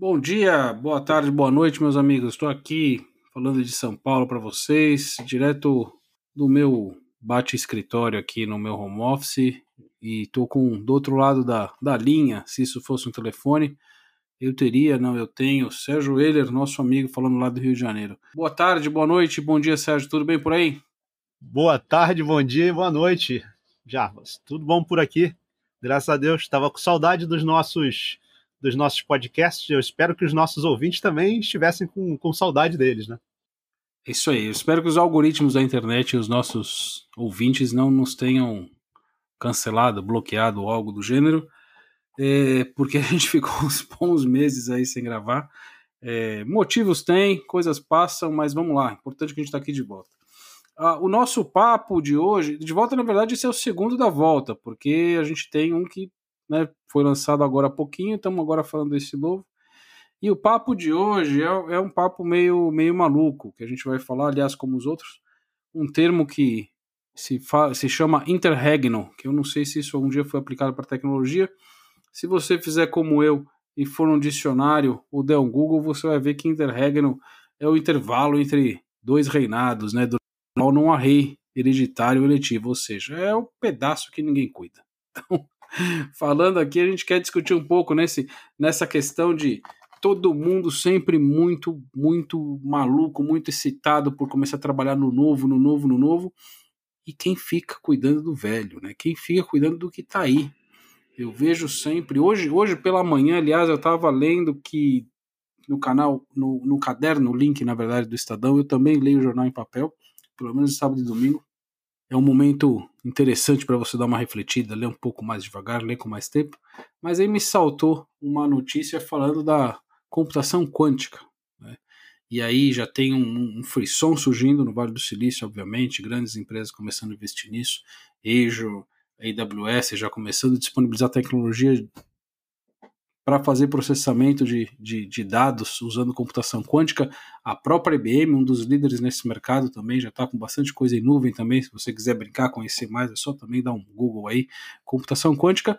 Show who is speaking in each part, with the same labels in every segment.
Speaker 1: Bom dia, boa tarde, boa noite, meus amigos. Estou aqui falando de São Paulo para vocês, direto do meu bate-escritório aqui no meu home office. E estou com do outro lado da, da linha, se isso fosse um telefone, eu teria, não, eu tenho. Sérgio Euler, nosso amigo, falando lá do Rio de Janeiro. Boa tarde, boa noite, bom dia, Sérgio. Tudo bem por aí?
Speaker 2: Boa tarde, bom dia e boa noite, Jarbas. Tudo bom por aqui? Graças a Deus. Estava com saudade dos nossos dos nossos podcasts. Eu espero que os nossos ouvintes também estivessem com, com saudade deles, né?
Speaker 1: Isso aí. Eu espero que os algoritmos da internet e os nossos ouvintes não nos tenham cancelado, bloqueado ou algo do gênero, é, porque a gente ficou uns bons meses aí sem gravar. É, motivos tem, coisas passam, mas vamos lá. Importante que a gente está aqui de volta. Ah, o nosso papo de hoje, de volta na verdade esse é o segundo da volta, porque a gente tem um que né, foi lançado agora há pouquinho, estamos agora falando desse novo. E o papo de hoje é, é, um papo meio, meio maluco, que a gente vai falar, aliás, como os outros, um termo que se, se chama interregno, que eu não sei se isso algum dia foi aplicado para tecnologia. Se você fizer como eu e for um dicionário ou der um Google, você vai ver que interregno é o intervalo entre dois reinados, né? Do não há rei hereditário eletivo, ou seja, é o pedaço que ninguém cuida. Então, falando aqui, a gente quer discutir um pouco nesse, nessa questão de todo mundo sempre muito, muito maluco, muito excitado por começar a trabalhar no novo, no novo, no novo. E quem fica cuidando do velho, né? Quem fica cuidando do que tá aí. Eu vejo sempre. Hoje, hoje pela manhã, aliás, eu estava lendo que no canal, no, no caderno, o link, na verdade, do Estadão, eu também leio o jornal em papel, pelo menos sábado e domingo é um momento interessante para você dar uma refletida, ler um pouco mais devagar, ler com mais tempo. Mas aí me saltou uma notícia falando da computação quântica. Né? E aí já tem um, um frisson surgindo no Vale do Silício, obviamente, grandes empresas começando a investir nisso, Azure, AWS já começando a disponibilizar tecnologia para fazer processamento de, de, de, dados usando computação quântica. A própria IBM, um dos líderes nesse mercado também, já está com bastante coisa em nuvem também. Se você quiser brincar, conhecer mais, é só também dar um Google aí, computação quântica.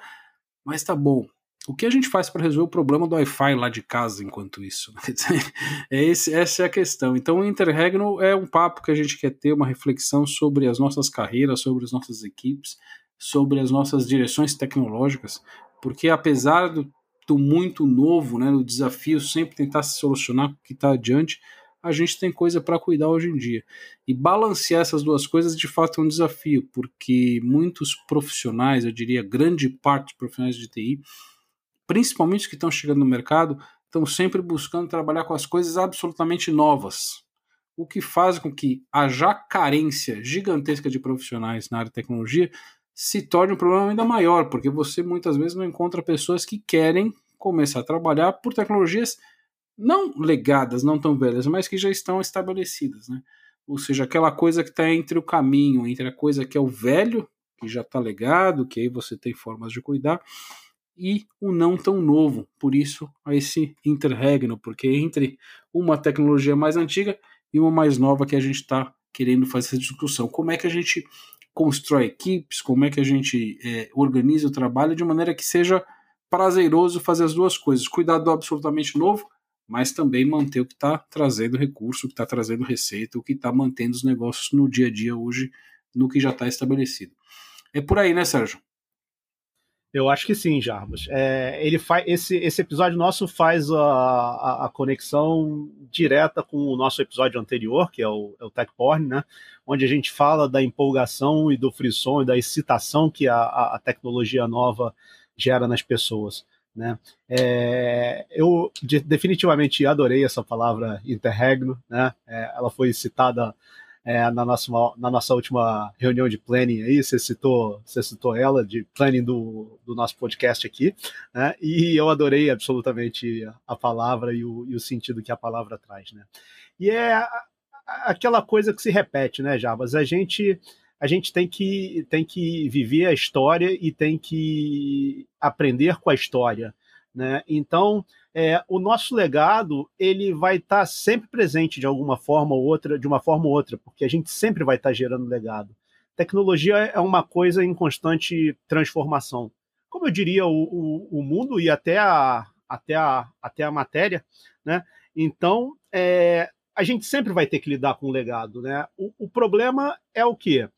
Speaker 1: Mas tá bom. O que a gente faz para resolver o problema do Wi-Fi lá de casa enquanto isso? é esse, essa é a questão. Então, o Interregno é um papo que a gente quer ter, uma reflexão sobre as nossas carreiras, sobre as nossas equipes, sobre as nossas direções tecnológicas, porque apesar do do muito novo, né, o desafio sempre tentar se solucionar o que está adiante, a gente tem coisa para cuidar hoje em dia. E balancear essas duas coisas de fato é um desafio, porque muitos profissionais, eu diria grande parte dos profissionais de TI, principalmente os que estão chegando no mercado, estão sempre buscando trabalhar com as coisas absolutamente novas. O que faz com que a já carência gigantesca de profissionais na área de tecnologia se torne um problema ainda maior, porque você muitas vezes não encontra pessoas que querem começar a trabalhar por tecnologias não legadas, não tão velhas, mas que já estão estabelecidas, né? Ou seja, aquela coisa que está entre o caminho, entre a coisa que é o velho, que já está legado, que aí você tem formas de cuidar, e o não tão novo. Por isso, a esse interregno, porque entre uma tecnologia mais antiga e uma mais nova que a gente está querendo fazer essa discussão. Como é que a gente constrói equipes, como é que a gente é, organiza o trabalho de maneira que seja prazeroso fazer as duas coisas, cuidar do absolutamente novo, mas também manter o que está trazendo recurso, o que está trazendo receita, o que está mantendo os negócios no dia a dia hoje, no que já está estabelecido. É por aí, né, Sérgio?
Speaker 2: Eu acho que sim, Jarbas. É, ele faz esse, esse episódio nosso faz a, a, a, conexão direta com o nosso episódio anterior, que é o, é o Tech Porn, né? Onde a gente fala da empolgação e do frisson e da excitação que a, a tecnologia nova gera nas pessoas. Né? É, eu de, definitivamente adorei essa palavra interregno, né? É, ela foi citada é, na, nossa, na nossa última reunião de planning aí, você citou, você citou ela, de planning do, do nosso podcast aqui, né? e eu adorei absolutamente a palavra e o, e o sentido que a palavra traz. Né? E é aquela coisa que se repete, né, Jarbas? A gente a gente tem que, tem que viver a história e tem que aprender com a história. Né? Então, é, o nosso legado ele vai estar tá sempre presente de alguma forma ou outra, de uma forma ou outra, porque a gente sempre vai estar tá gerando legado. Tecnologia é uma coisa em constante transformação. Como eu diria, o, o, o mundo e até a, até a, até a matéria, né? Então, é, a gente sempre vai ter que lidar com o legado, né? O, o problema é o quê?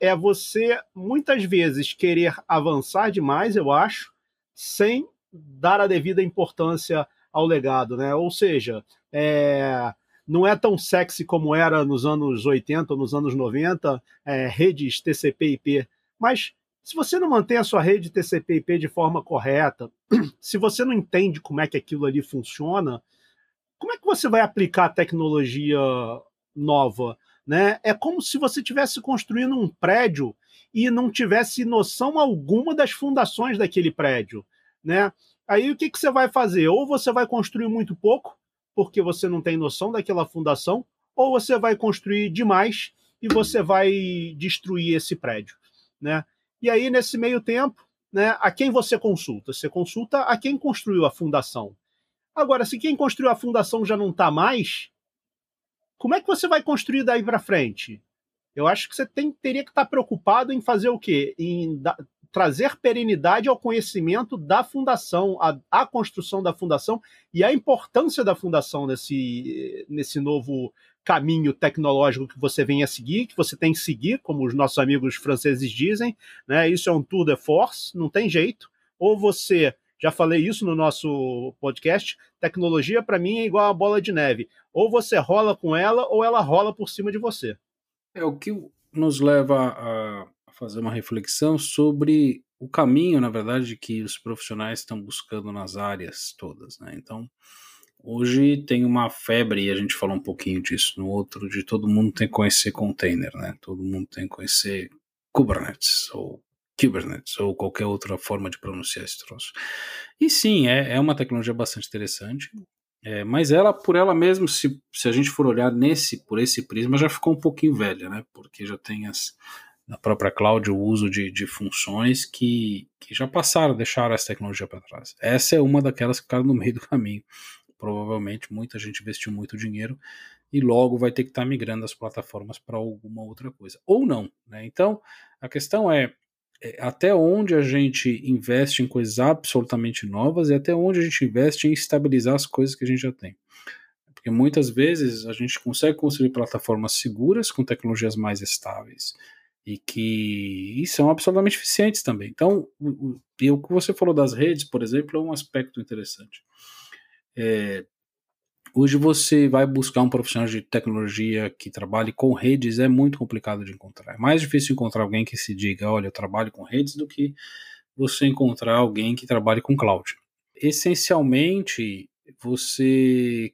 Speaker 2: É você, muitas vezes, querer avançar demais, eu acho, sem dar a devida importância ao legado, né? Ou seja, é, não é tão sexy como era nos anos 80 ou nos anos 90, é, redes TCP/IP, mas se você não mantém a sua rede TCP/IP de forma correta, se você não entende como é que aquilo ali funciona, como é que você vai aplicar tecnologia nova? Né? É como se você estivesse construindo um prédio e não tivesse noção alguma das fundações daquele prédio. Né? Aí o que, que você vai fazer? Ou você vai construir muito pouco, porque você não tem noção daquela fundação, ou você vai construir demais e você vai destruir esse prédio. Né? E aí, nesse meio tempo, né, a quem você consulta? Você consulta a quem construiu a fundação. Agora, se quem construiu a fundação já não está mais, como é que você vai construir daí para frente? Eu acho que você tem, teria que estar tá preocupado em fazer o quê? Em trazer perenidade ao conhecimento da fundação, a, construção da fundação e a importância da fundação nesse, nesse novo caminho tecnológico que você vem a seguir, que você tem que seguir, como os nossos amigos franceses dizem, né? Isso é um tour de force, não tem jeito. Ou você, já falei isso no nosso podcast, tecnologia para mim é igual a bola de neve. Ou você rola com ela, ou ela rola por cima de você.
Speaker 1: É o que nos leva a fazer uma reflexão sobre o caminho, na verdade, que os profissionais estão buscando nas áreas todas, né? Então, Hoje tem uma febre, e a gente falou um pouquinho disso no outro, de todo mundo tem que conhecer container, né? Todo mundo tem que conhecer Kubernetes, ou Kubernetes, ou qualquer outra forma de pronunciar esse troço. E sim, é, é uma tecnologia bastante interessante, é, mas ela, por ela mesma, se, se a gente for olhar nesse, por esse prisma, já ficou um pouquinho velha, né? Porque já tem as, na própria cloud o uso de, de funções que, que já passaram, deixaram essa tecnologia para trás. Essa é uma daquelas que ficaram no meio do caminho provavelmente muita gente investiu muito dinheiro e logo vai ter que estar tá migrando as plataformas para alguma outra coisa. Ou não. Né? Então, a questão é, é até onde a gente investe em coisas absolutamente novas e até onde a gente investe em estabilizar as coisas que a gente já tem. Porque muitas vezes a gente consegue construir plataformas seguras com tecnologias mais estáveis e que e são absolutamente eficientes também. Então, o, o, o que você falou das redes, por exemplo, é um aspecto interessante. É, hoje você vai buscar um profissional de tecnologia que trabalhe com redes, é muito complicado de encontrar. É mais difícil encontrar alguém que se diga, olha, eu trabalho com redes, do que você encontrar alguém que trabalhe com cloud. Essencialmente, você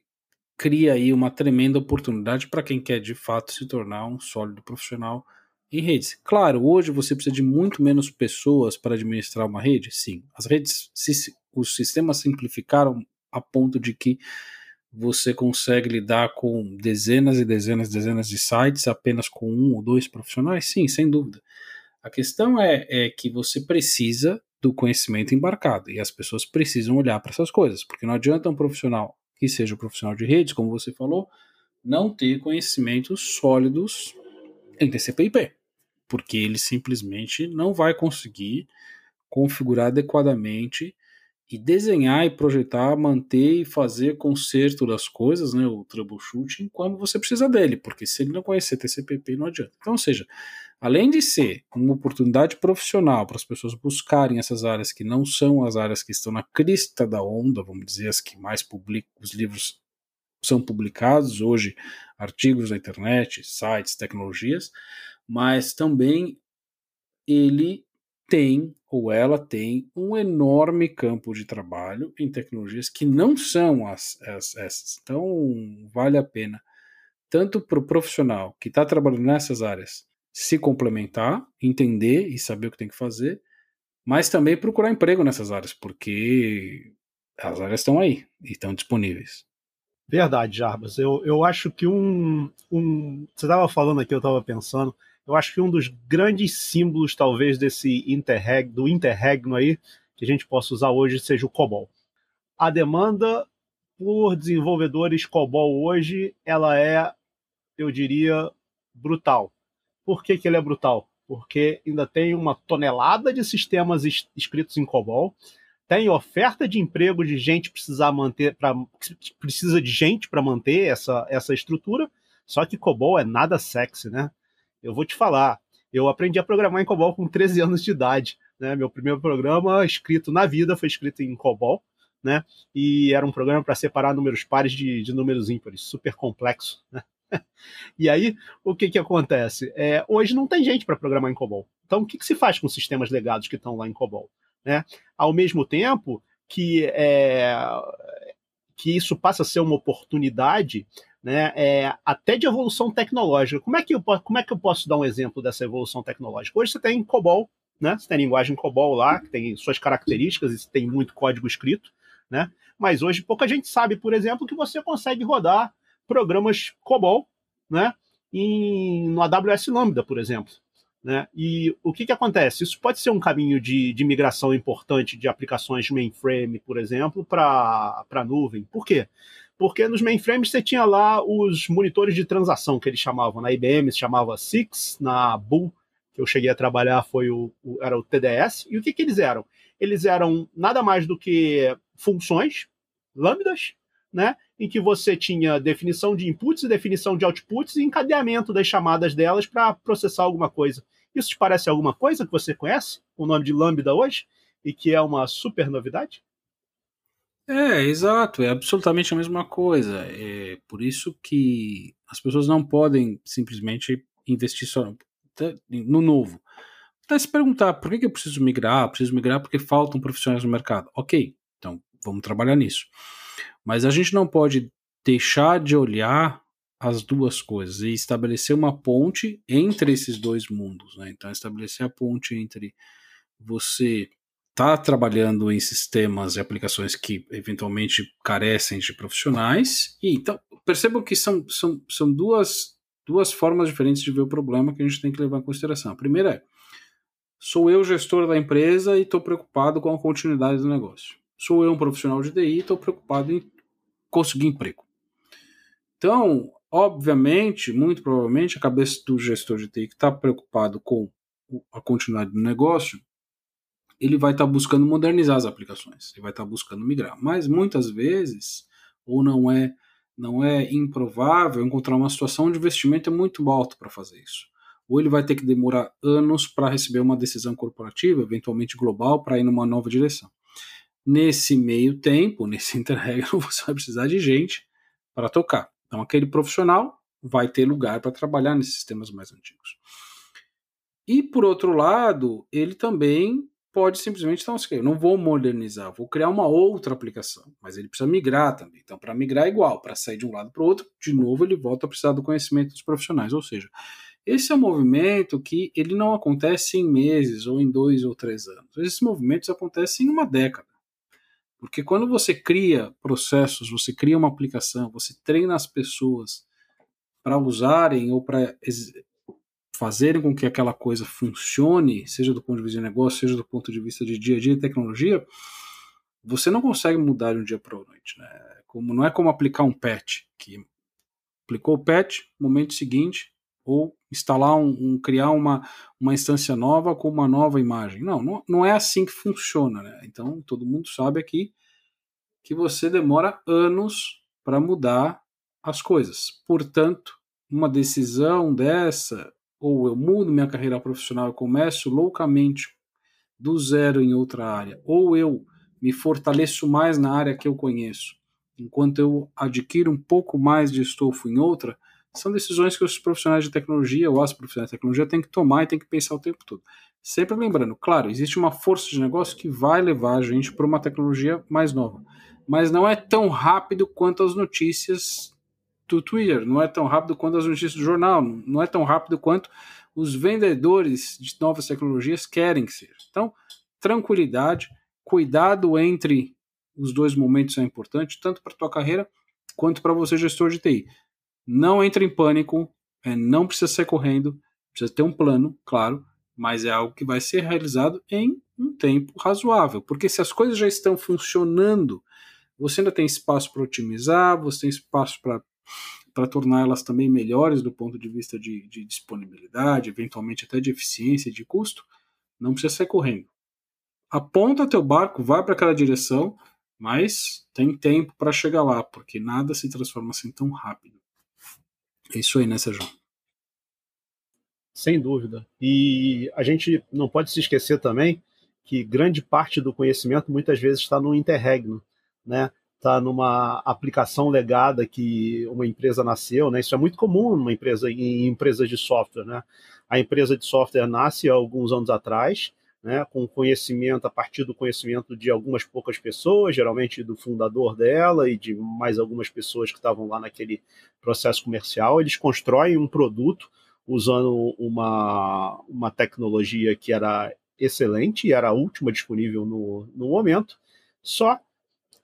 Speaker 1: cria aí uma tremenda oportunidade para quem quer de fato se tornar um sólido profissional em redes. Claro, hoje você precisa de muito menos pessoas para administrar uma rede. Sim, as redes, os sistemas simplificaram a ponto de que você consegue lidar com dezenas e dezenas e dezenas de sites apenas com um ou dois profissionais? Sim, sem dúvida. A questão é, é que você precisa do conhecimento embarcado e as pessoas precisam olhar para essas coisas, porque não adianta um profissional que seja um profissional de redes, como você falou, não ter conhecimentos sólidos em TCP/IP, porque ele simplesmente não vai conseguir configurar adequadamente e desenhar e projetar, manter e fazer conserto das coisas, né, o troubleshooting, quando você precisa dele, porque se ele não conhecer TCP/IP não adianta. Então, ou seja, além de ser uma oportunidade profissional para as pessoas buscarem essas áreas que não são as áreas que estão na crista da onda, vamos dizer, as que mais publicam, os livros são publicados hoje, artigos na internet, sites, tecnologias, mas também ele tem ou ela tem um enorme campo de trabalho em tecnologias que não são as, as essas. Então, vale a pena, tanto para o profissional que está trabalhando nessas áreas, se complementar, entender e saber o que tem que fazer, mas também procurar emprego nessas áreas, porque as áreas estão aí e estão disponíveis.
Speaker 2: Verdade, Jarbas. Eu, eu acho que um, um. Você estava falando aqui, eu estava pensando eu acho que um dos grandes símbolos, talvez, desse interreg, do interregno aí, que a gente possa usar hoje, seja o COBOL. A demanda por desenvolvedores COBOL hoje, ela é, eu diria, brutal. Por que, que ele é brutal? Porque ainda tem uma tonelada de sistemas escritos em COBOL, tem oferta de emprego de gente precisar manter, pra, precisa de gente para manter essa, essa estrutura, só que COBOL é nada sexy, né? Eu vou te falar, eu aprendi a programar em COBOL com 13 anos de idade. Né? Meu primeiro programa escrito na vida foi escrito em COBOL, né? E era um programa para separar números pares de, de números ímpares, super complexo. Né? e aí, o que, que acontece? É, hoje não tem gente para programar em COBOL. Então, o que, que se faz com sistemas legados que estão lá em COBOL? Né? Ao mesmo tempo que, é, que isso passa a ser uma oportunidade né, é, até de evolução tecnológica. Como é, que eu, como é que eu posso dar um exemplo dessa evolução tecnológica? Hoje você tem COBOL, né, você tem linguagem COBOL lá, que tem suas características e tem muito código escrito, né, mas hoje pouca gente sabe, por exemplo, que você consegue rodar programas COBOL né, em, no AWS Lambda, por exemplo. Né? E o que, que acontece? Isso pode ser um caminho de, de migração importante de aplicações mainframe, por exemplo, para a nuvem. Por quê? Porque nos mainframes você tinha lá os monitores de transação, que eles chamavam. Na IBM se chamava Six, na Bull, que eu cheguei a trabalhar, foi o, o era o TDS. E o que, que eles eram? Eles eram nada mais do que funções, lambdas, né? em que você tinha definição de inputs e definição de outputs e encadeamento das chamadas delas para processar alguma coisa. Isso te parece alguma coisa que você conhece, o nome de Lambda hoje, e que é uma super novidade?
Speaker 1: É, exato, é absolutamente a mesma coisa. É por isso que as pessoas não podem simplesmente investir só no novo. Até se perguntar por que eu preciso migrar, preciso migrar porque faltam profissionais no mercado. Ok, então vamos trabalhar nisso. Mas a gente não pode deixar de olhar as duas coisas e estabelecer uma ponte entre esses dois mundos. Né? Então, estabelecer a ponte entre você estar tá trabalhando em sistemas e aplicações que eventualmente carecem de profissionais. E então, percebam que são, são, são duas, duas formas diferentes de ver o problema que a gente tem que levar em consideração. A primeira é: sou eu gestor da empresa e estou preocupado com a continuidade do negócio. Sou eu um profissional de TI e estou preocupado em conseguir emprego. Então, obviamente, muito provavelmente, a cabeça do gestor de TI que está preocupado com a continuidade do negócio, ele vai estar tá buscando modernizar as aplicações, ele vai estar tá buscando migrar. Mas muitas vezes, ou não é não é improvável encontrar uma situação onde o investimento é muito alto para fazer isso. Ou ele vai ter que demorar anos para receber uma decisão corporativa, eventualmente global, para ir numa nova direção. Nesse meio tempo, nesse interregno, você vai precisar de gente para tocar. Então, aquele profissional vai ter lugar para trabalhar nesses sistemas mais antigos. E, por outro lado, ele também pode simplesmente, então, assim, eu não vou modernizar, vou criar uma outra aplicação, mas ele precisa migrar também. Então, para migrar é igual, para sair de um lado para o outro, de novo ele volta a precisar do conhecimento dos profissionais. Ou seja, esse é um movimento que ele não acontece em meses ou em dois ou três anos. Esses movimentos acontecem em uma década. Porque quando você cria processos, você cria uma aplicação, você treina as pessoas para usarem ou para fazerem com que aquela coisa funcione, seja do ponto de vista de negócio, seja do ponto de vista de dia a dia de tecnologia, você não consegue mudar de um dia para a noite. Né? Como, não é como aplicar um patch, que aplicou o patch, momento seguinte, ou instalar um, um, criar uma, uma instância nova com uma nova imagem. Não, não, não é assim que funciona. Né? Então, todo mundo sabe aqui que você demora anos para mudar as coisas. Portanto, uma decisão dessa, ou eu mudo minha carreira profissional, eu começo loucamente do zero em outra área, ou eu me fortaleço mais na área que eu conheço, enquanto eu adquiro um pouco mais de estofo em outra, são decisões que os profissionais de tecnologia ou as profissionais de tecnologia têm que tomar e têm que pensar o tempo todo. Sempre lembrando, claro, existe uma força de negócio que vai levar a gente para uma tecnologia mais nova, mas não é tão rápido quanto as notícias do Twitter, não é tão rápido quanto as notícias do jornal, não é tão rápido quanto os vendedores de novas tecnologias querem que seja. Então, tranquilidade, cuidado entre os dois momentos é importante, tanto para tua carreira quanto para você gestor de TI. Não entre em pânico, é, não precisa ser correndo, precisa ter um plano, claro, mas é algo que vai ser realizado em um tempo razoável, porque se as coisas já estão funcionando, você ainda tem espaço para otimizar, você tem espaço para torná-las também melhores do ponto de vista de, de disponibilidade, eventualmente até de eficiência, de custo, não precisa sair correndo. aponta teu barco, vai para aquela direção, mas tem tempo para chegar lá, porque nada se transforma assim tão rápido. É isso aí, né, Sérgio?
Speaker 2: Sem dúvida. E a gente não pode se esquecer também que grande parte do conhecimento muitas vezes está no interregno, né? Está numa aplicação legada que uma empresa nasceu, né? Isso é muito comum numa empresa em empresas de software, né? A empresa de software nasce há alguns anos atrás, né, com conhecimento a partir do conhecimento de algumas poucas pessoas, geralmente do fundador dela e de mais algumas pessoas que estavam lá naquele processo comercial. Eles constroem um produto usando uma, uma tecnologia que era excelente e era a última disponível no, no momento, só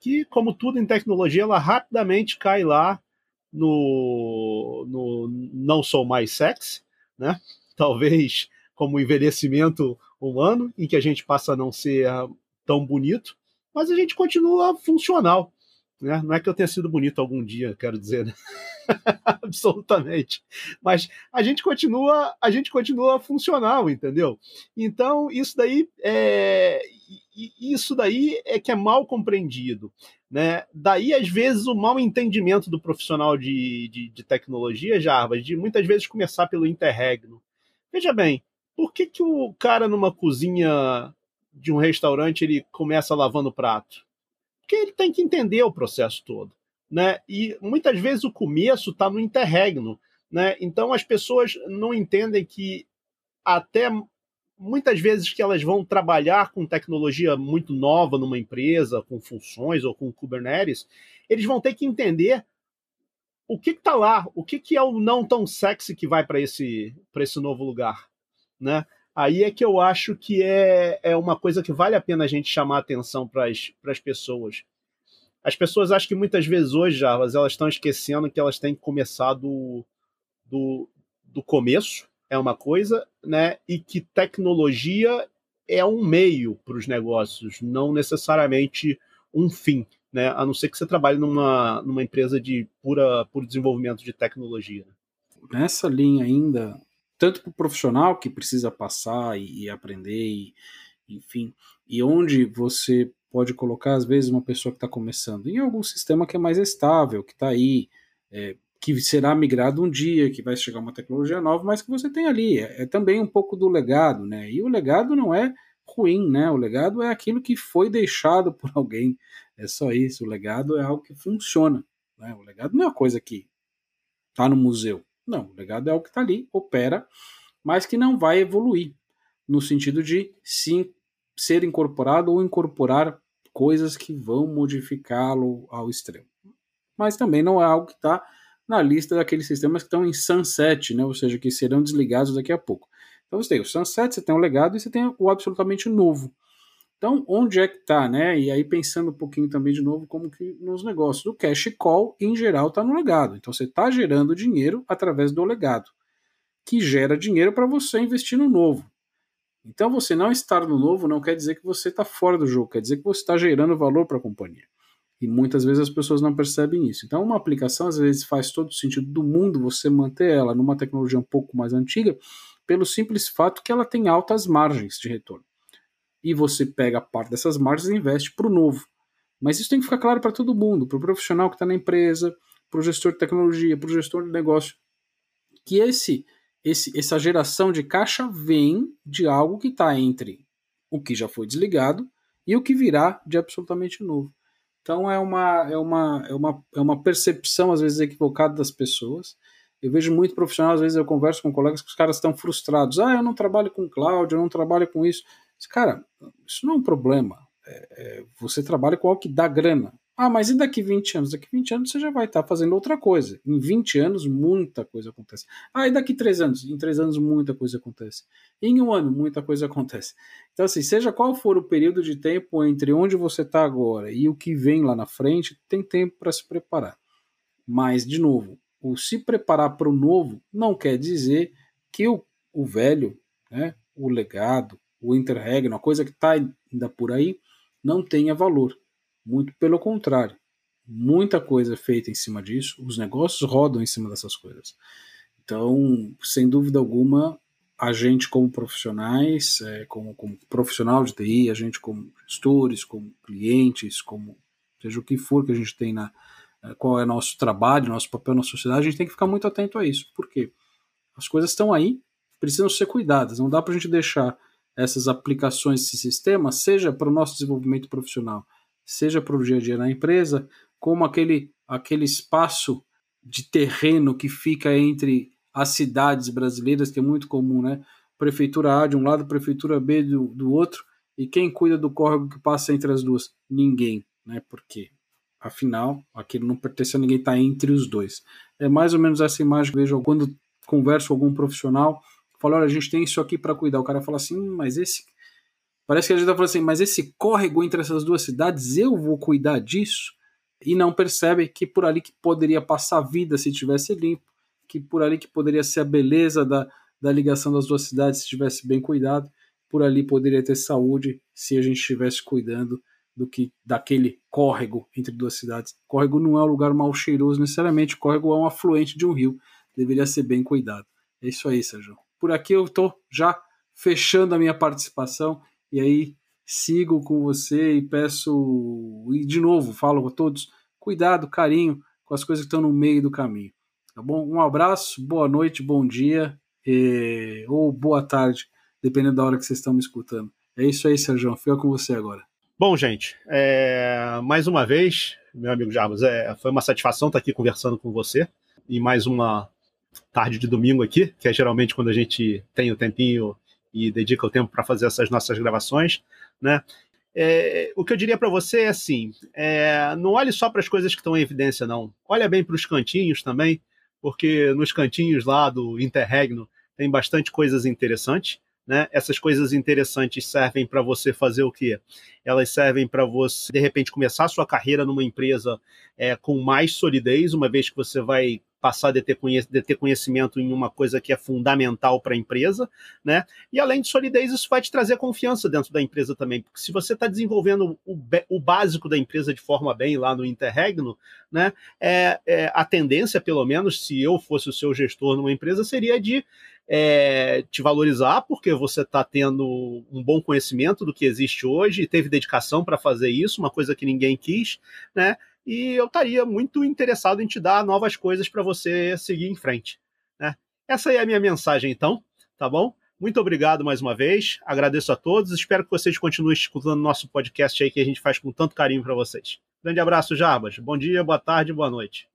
Speaker 2: que, como tudo em tecnologia, ela rapidamente cai lá no, no não sou mais sexy, né? Talvez como envelhecimento humano, em que a gente passa a não ser tão bonito, mas a gente continua funcional. Né? Não é que eu tenha sido bonito algum dia, quero dizer, né? absolutamente. Mas a gente continua, a gente continua funcional, entendeu? Então isso daí é isso daí é que é mal compreendido, né? Daí às vezes o mal entendimento do profissional de, de, de tecnologia, Jarbas, de muitas vezes começar pelo interregno. Veja bem, por que, que o cara numa cozinha de um restaurante ele começa lavando prato? Porque ele tem que entender o processo todo né? E muitas vezes o começo está no interregno, né? Então as pessoas não entendem que até muitas vezes que elas vão trabalhar com tecnologia muito nova numa empresa, com funções ou com Kubernetes, eles vão ter que entender o que está lá, o que, que é o não tão sexy que vai para esse, esse novo lugar, né? Aí é que eu acho que é, é uma coisa que vale a pena a gente chamar atenção para as pessoas. As pessoas acham que muitas vezes hoje, Jarvas, elas estão esquecendo que elas têm que começar do, do, do começo, é uma coisa, né? E que tecnologia é um meio para os negócios, não necessariamente um fim, né? A não ser que você trabalhe numa, numa empresa de pura, puro desenvolvimento de tecnologia.
Speaker 1: Nessa linha ainda, tanto para o profissional que precisa passar e, e aprender, e, enfim, e onde você pode colocar, às vezes, uma pessoa que está começando em algum sistema que é mais estável, que está aí, é, que será migrado um dia, que vai chegar uma tecnologia nova, mas que você tem ali. É, é, também um pouco do legado, né? E o legado não é ruim, né? O legado é aquilo que foi deixado por alguém. É só isso. O legado é algo que funciona. Né? O legado não é uma coisa que está no museu. Não, o legado é algo que está ali, opera, mas que não vai evoluir no sentido de sim ser incorporado ou incorporar coisas que vão modificá-lo ao extremo. Mas também não é algo que está na lista daqueles sistemas que estão em sunset, né? ou seja, que serão desligados daqui a pouco. Então você tem o sunset, você tem o legado e você tem o absolutamente novo. Então, onde é que está, né? E aí pensando um pouquinho também de novo como que nos negócios, o cash call em geral está no legado. Então você está gerando dinheiro através do legado, que gera dinheiro para você investir no novo. Então, você não estar no novo não quer dizer que você está fora do jogo, quer dizer que você está gerando valor para a companhia. E muitas vezes as pessoas não percebem isso. Então, uma aplicação às vezes faz todo o sentido do mundo você manter ela numa tecnologia um pouco mais antiga, pelo simples fato que ela tem altas margens de retorno. E você pega parte dessas margens e investe para o novo. Mas isso tem que ficar claro para todo mundo, para o profissional que está na empresa, para o gestor de tecnologia, para o gestor de negócio, que esse esse, essa geração de caixa vem de algo que está entre o que já foi desligado e o que virá de absolutamente novo. Então é uma, é uma, é uma, é uma percepção, às vezes, equivocada das pessoas. Eu vejo muito profissional, às vezes eu converso com colegas que os caras estão frustrados. Ah, eu não trabalho com cloud, eu não trabalho com isso. Cara, isso não é um problema. É, é, você trabalha com algo que dá grana. Ah, mas e daqui 20 anos? Daqui 20 anos você já vai estar fazendo outra coisa. Em 20 anos, muita coisa acontece. Ah, e daqui 3 anos? Em 3 anos, muita coisa acontece. Em um ano, muita coisa acontece. Então, assim, seja qual for o período de tempo entre onde você está agora e o que vem lá na frente, tem tempo para se preparar. Mas, de novo, o se preparar para o novo não quer dizer que o, o velho, né, o legado, o interregno, a coisa que está ainda por aí, não tenha valor muito pelo contrário. Muita coisa é feita em cima disso, os negócios rodam em cima dessas coisas. Então, sem dúvida alguma, a gente como profissionais, é, como, como profissional de TI, a gente como gestores, como clientes, como seja o que for que a gente tem na é, qual é nosso trabalho, nosso papel na sociedade, a gente tem que ficar muito atento a isso. Por quê? As coisas estão aí, precisam ser cuidadas. Não dá para a gente deixar essas aplicações, esse sistema, seja para o nosso desenvolvimento profissional, seja para o dia a dia na empresa, como aquele, aquele espaço de terreno que fica entre as cidades brasileiras, que é muito comum, né? Prefeitura A de um lado, prefeitura B do, do outro, e quem cuida do córrego que passa entre as duas? Ninguém, né? Porque, afinal, aquilo não pertence a ninguém, está entre os dois. É mais ou menos essa imagem que vejo quando converso com algum profissional, falo, olha, a gente tem isso aqui para cuidar. O cara fala assim, hum, mas esse. Parece que a gente está falando assim, mas esse córrego entre essas duas cidades, eu vou cuidar disso? E não percebe que por ali que poderia passar vida se tivesse limpo, que por ali que poderia ser a beleza da, da ligação das duas cidades se tivesse bem cuidado, por ali poderia ter saúde se a gente estivesse cuidando do que daquele córrego entre duas cidades. Córrego não é um lugar mal cheiroso necessariamente, córrego é um afluente de um rio, deveria ser bem cuidado. É isso aí, Sérgio. Por aqui eu estou já fechando a minha participação e aí sigo com você e peço e de novo falo a todos cuidado, carinho com as coisas que estão no meio do caminho. Tá bom? Um abraço, boa noite, bom dia e... ou boa tarde, dependendo da hora que vocês estão me escutando. É isso aí, Sérgio. Fica com você agora.
Speaker 2: Bom, gente, é... mais uma vez, meu amigo Jarbas, é... foi uma satisfação estar aqui conversando com você e mais uma tarde de domingo aqui, que é geralmente quando a gente tem o tempinho e dedica o tempo para fazer essas nossas gravações, né? É, o que eu diria para você é assim: é, não olhe só para as coisas que estão em evidência, não. Olha bem para os cantinhos também porque nos cantinhos lá do Interregno tem bastante coisas interessantes. Né? Essas coisas interessantes servem para você fazer o quê? Elas servem para você, de repente, começar a sua carreira numa empresa é, com mais solidez, uma vez que você vai passar de ter, de ter conhecimento em uma coisa que é fundamental para a empresa, né? E além de solidez, isso vai te trazer confiança dentro da empresa também, porque se você está desenvolvendo o, o, básico da empresa de forma bem lá no Interregno, né? É, é, a tendência, pelo menos, se eu fosse o seu gestor numa empresa, seria de é, te valorizar, porque você está tendo um bom conhecimento do que existe hoje teve dedicação para fazer isso, uma coisa que ninguém quis, né? E eu estaria muito interessado em te dar novas coisas para você seguir em frente. Né? Essa é a minha mensagem, então, tá bom? Muito obrigado mais uma vez, agradeço a todos, espero que vocês continuem escutando nosso podcast aí que a gente faz com tanto carinho para vocês. Grande abraço, Jarbas. Bom dia, boa tarde, boa noite.